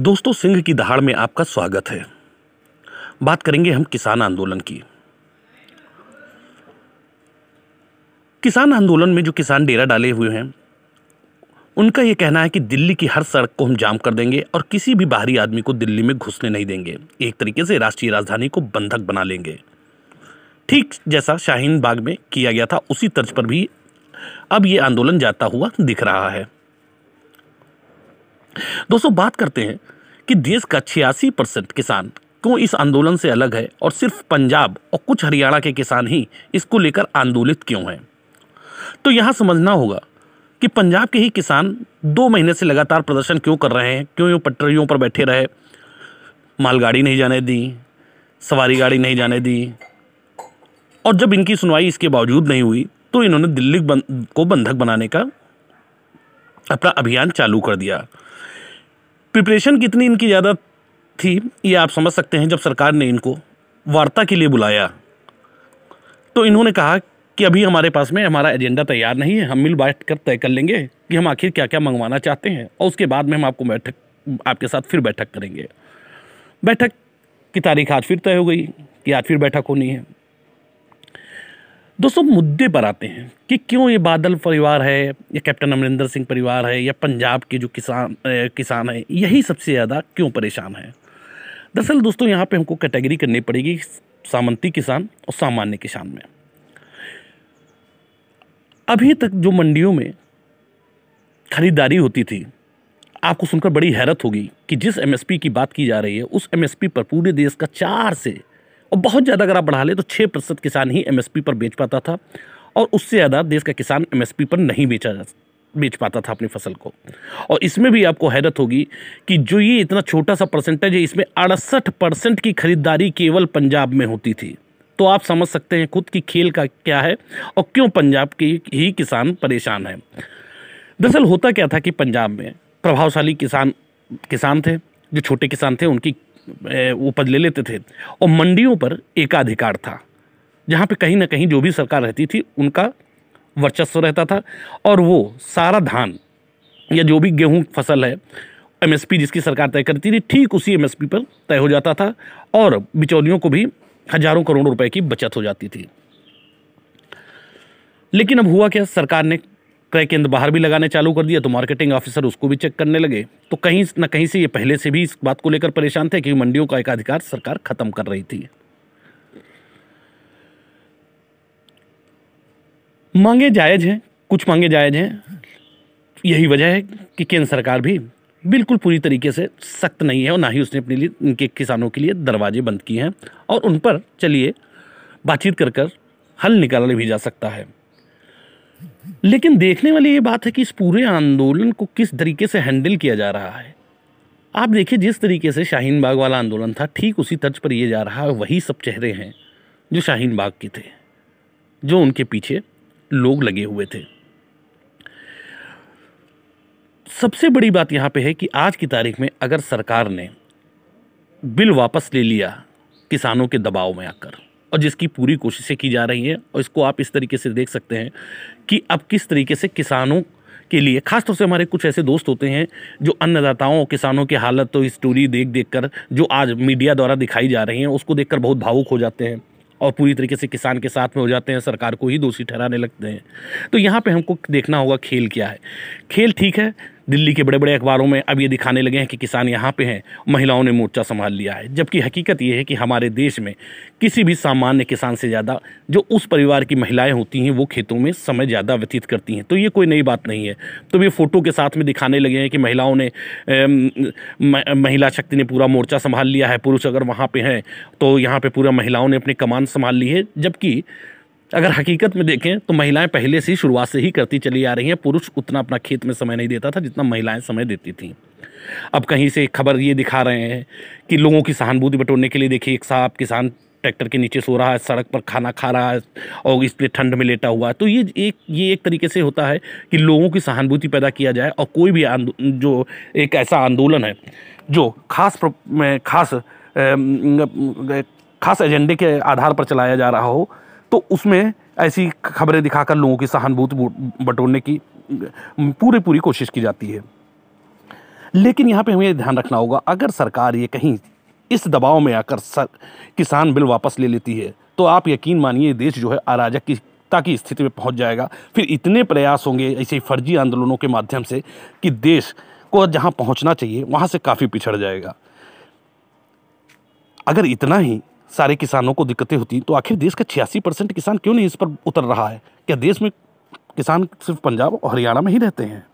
दोस्तों, सिंह की दहाड़ में आपका स्वागत है। बात करेंगे हम किसान आंदोलन की। किसान आंदोलन में जो किसान डेरा डाले हुए हैं, उनका यह कहना है कि दिल्ली की हर सड़क को हम जाम कर देंगे और किसी भी बाहरी आदमी को दिल्ली में घुसने नहीं देंगे। एक तरीके से राष्ट्रीय राजधानी को बंधक बना लेंगे। ठीक जैसा शाहीन बाग में किया गया था, उसी तर्ज पर भी अब ये आंदोलन जाता हुआ दिख रहा है। दोस्तों, बात करते हैं कि देश का छियासी परसेंट किसान क्यों इस आंदोलन से अलग है और सिर्फ़ पंजाब और कुछ हरियाणा के किसान ही इसको लेकर आंदोलित क्यों हैं? तो यहाँ समझना होगा कि पंजाब के ही किसान दो महीने से लगातार प्रदर्शन क्यों कर रहे हैं? क्यों यूँ पटरियों पर बैठे रहे? मालगाड़ी नहीं जाने दी, सवारी गाड़ी नहीं जाने दी। और जब इनकी सुनवाई इसके बावजूद नहीं हुई तो इन्होंने दिल्ली को बंधक बनाने का अपना अभियान चालू कर दिया। प्रिपरेशन कितनी इनकी ज़्यादा थी, ये आप समझ सकते हैं जब सरकार ने इनको वार्ता के लिए बुलाया। तो इन्होंने कहा कि अभी हमारे पास में हमारा एजेंडा तैयार नहीं है, हम मिल बैठ कर तय कर लेंगे कि हम आखिर क्या क्या मंगवाना चाहते हैं और उसके बाद में हम आपको बैठक, आपके साथ फिर बैठक करेंगे। बैठक की तारीख आज फिर तय हो गई कि आज फिर बैठक होनी है। दोस्तों मुद्दे पर आते हैं कि क्यों ये बादल परिवार है, या कैप्टन अमरिंदर सिंह परिवार है, या पंजाब के जो किसान किसान है, यही सबसे ज़्यादा क्यों परेशान है? दरअसल दोस्तों, यहाँ पे हमको कैटेगरी करनी पड़ेगी सामंती किसान और सामान्य किसान में। अभी तक जो मंडियों में खरीदारी होती थी, आपको सुनकर बड़ी हैरत होगी कि जिस एमएसपी की बात की जा रही है, उस एमएसपी पर पूरे देश का चार से और बहुत ज़्यादा अगर आप बढ़ा ले तो छः प्रतिशत किसान ही एमएसपी पर बेच पाता था और उससे ज़्यादा देश का किसान एमएसपी पर नहीं बेचा जा बेच पाता था अपनी फ़सल को। और इसमें भी आपको हैरत होगी कि जो ये इतना छोटा सा परसेंटेज है, इसमें अड़सठ परसेंट की खरीदारी केवल पंजाब में होती थी। तो आप समझ सकते हैं खुद की खेल का क्या है और क्यों पंजाब के ही किसान परेशान है। दरअसल होता क्या था कि पंजाब में प्रभावशाली किसान किसान थे, जो छोटे किसान थे, उनकी वो पद ले लेते थे। और मंडियों पर एकाधिकार था। जहाँ पे कहीं ना कहीं जो भी सरकार रहती थी, उनका वर्चस्व रहता था। और वो सारा धान या जो भी गेहूँ फ़सल है, एमएसपी जिसकी सरकार तय करती थी, ठीक उसी एमएसपी पर तय हो जाता था और बिचौलियों को भी हज़ारों करोड़ों रुपए की बचत हो जाती थी। लेकिन अब हुआ क्या? सरकार ने क्रय केंद्र बाहर भी लगाने चालू कर दिया तो मार्केटिंग ऑफिसर उसको भी चेक करने लगे। तो कहीं ना कहीं से ये पहले से भी इस बात को लेकर परेशान थे कि मंडियों का एकाधिकार सरकार खत्म कर रही थी। मांगे जायज़ हैं, कुछ मांगे जायज़ हैं। यही वजह है कि केंद्र सरकार भी बिल्कुल पूरी तरीके से सख्त नहीं है और ना ही उसने अपने लिए, उनके किसानों के लिए दरवाजे बंद किए हैं और उन पर चलिए बातचीत कर कर हल निकाला भी जा सकता है। लेकिन देखने वाली ये बात है कि इस पूरे आंदोलन को किस तरीके से हैंडल किया जा रहा है। आप देखिए, जिस तरीके से शाहीन बाग वाला आंदोलन था, ठीक उसी तर्ज पर ये जा रहा है, वही सब चेहरे हैं जो शाहीन बाग के थे, जो उनके पीछे लोग लगे हुए थे। सबसे बड़ी बात यहाँ पे है कि आज की तारीख में अगर सरकार ने बिल वापस ले लिया किसानों के दबाव में आकर और जिसकी पूरी कोशिशें की जा रही हैं, और इसको आप इस तरीके से देख सकते हैं कि अब किस तरीके से किसानों के लिए खासतौर से हमारे कुछ ऐसे दोस्त होते हैं जो अन्नदाताओं, किसानों की हालत तो स्टोरी देख देख कर जो आज मीडिया द्वारा दिखाई जा रही हैं, उसको देखकर बहुत भावुक हो जाते हैं और पूरी तरीके से किसान के साथ में हो जाते हैं, सरकार को ही दोषी ठहराने लगते हैं। तो यहाँ पे हमको देखना होगा खेल क्या है। खेल ठीक है दिल्ली के बड़े बड़े अखबारों में अब ये दिखाने लगे हैं कि किसान यहाँ पे हैं, महिलाओं ने मोर्चा संभाल लिया है। जबकि हकीकत ये है कि हमारे देश में किसी भी सामान्य किसान से ज़्यादा जो उस परिवार की महिलाएँ होती हैं, वो खेतों में समय ज़्यादा व्यतीत करती हैं। तो ये कोई नई बात नहीं है। तो ये फ़ोटो के साथ में दिखाने लगे हैं कि महिलाओं ने महिला शक्ति ने पूरा मोर्चा संभाल लिया है। पुरुष अगर वहाँ पर हैं तो यहाँ पर पूरा महिलाओं ने अपनी कमान संभाल ली है। जबकि अगर हकीकत में देखें तो महिलाएँ पहले से ही शुरुआत से ही करती चली आ रही हैं। पुरुष उतना अपना खेत में समय नहीं देता था जितना महिलाएँ समय देती थीं। अब कहीं से खबर ये दिखा रहे हैं कि लोगों की सहानुभूति बटोरने के लिए देखिए, एक साहब किसान ट्रैक्टर के नीचे सो रहा है, सड़क पर खाना खा रहा है और इसलिए ठंड में लेटा हुआ है। तो ये एक ये एक तरीके से होता है कि लोगों की सहानुभूति पैदा किया जाए और कोई भी जो एक ऐसा आंदोलन है, जो खास खास खास एजेंडे के आधार पर चलाया जा रहा हो तो उसमें ऐसी खबरें दिखाकर लोगों की सहानुभूति बटोरने की पूरी पूरी कोशिश की जाती है। लेकिन यहाँ पे हमें ध्यान रखना होगा अगर सरकार ये कहीं इस दबाव में आकर सर, किसान बिल वापस ले लेती है तो आप यकीन मानिए देश जो है अराजकता की स्थिति में पहुँच जाएगा। फिर इतने प्रयास होंगे ऐसे फर्जी आंदोलनों के माध्यम से कि देश को जहाँ पहुँचना चाहिए वहाँ से काफ़ी पिछड़ जाएगा। अगर इतना ही सारे किसानों को दिक्कतें होती तो आखिर देश का छियासी परसेंट किसान क्यों नहीं इस पर उतर रहा है? क्या देश में किसान सिर्फ़ पंजाब और हरियाणा में ही रहते हैं?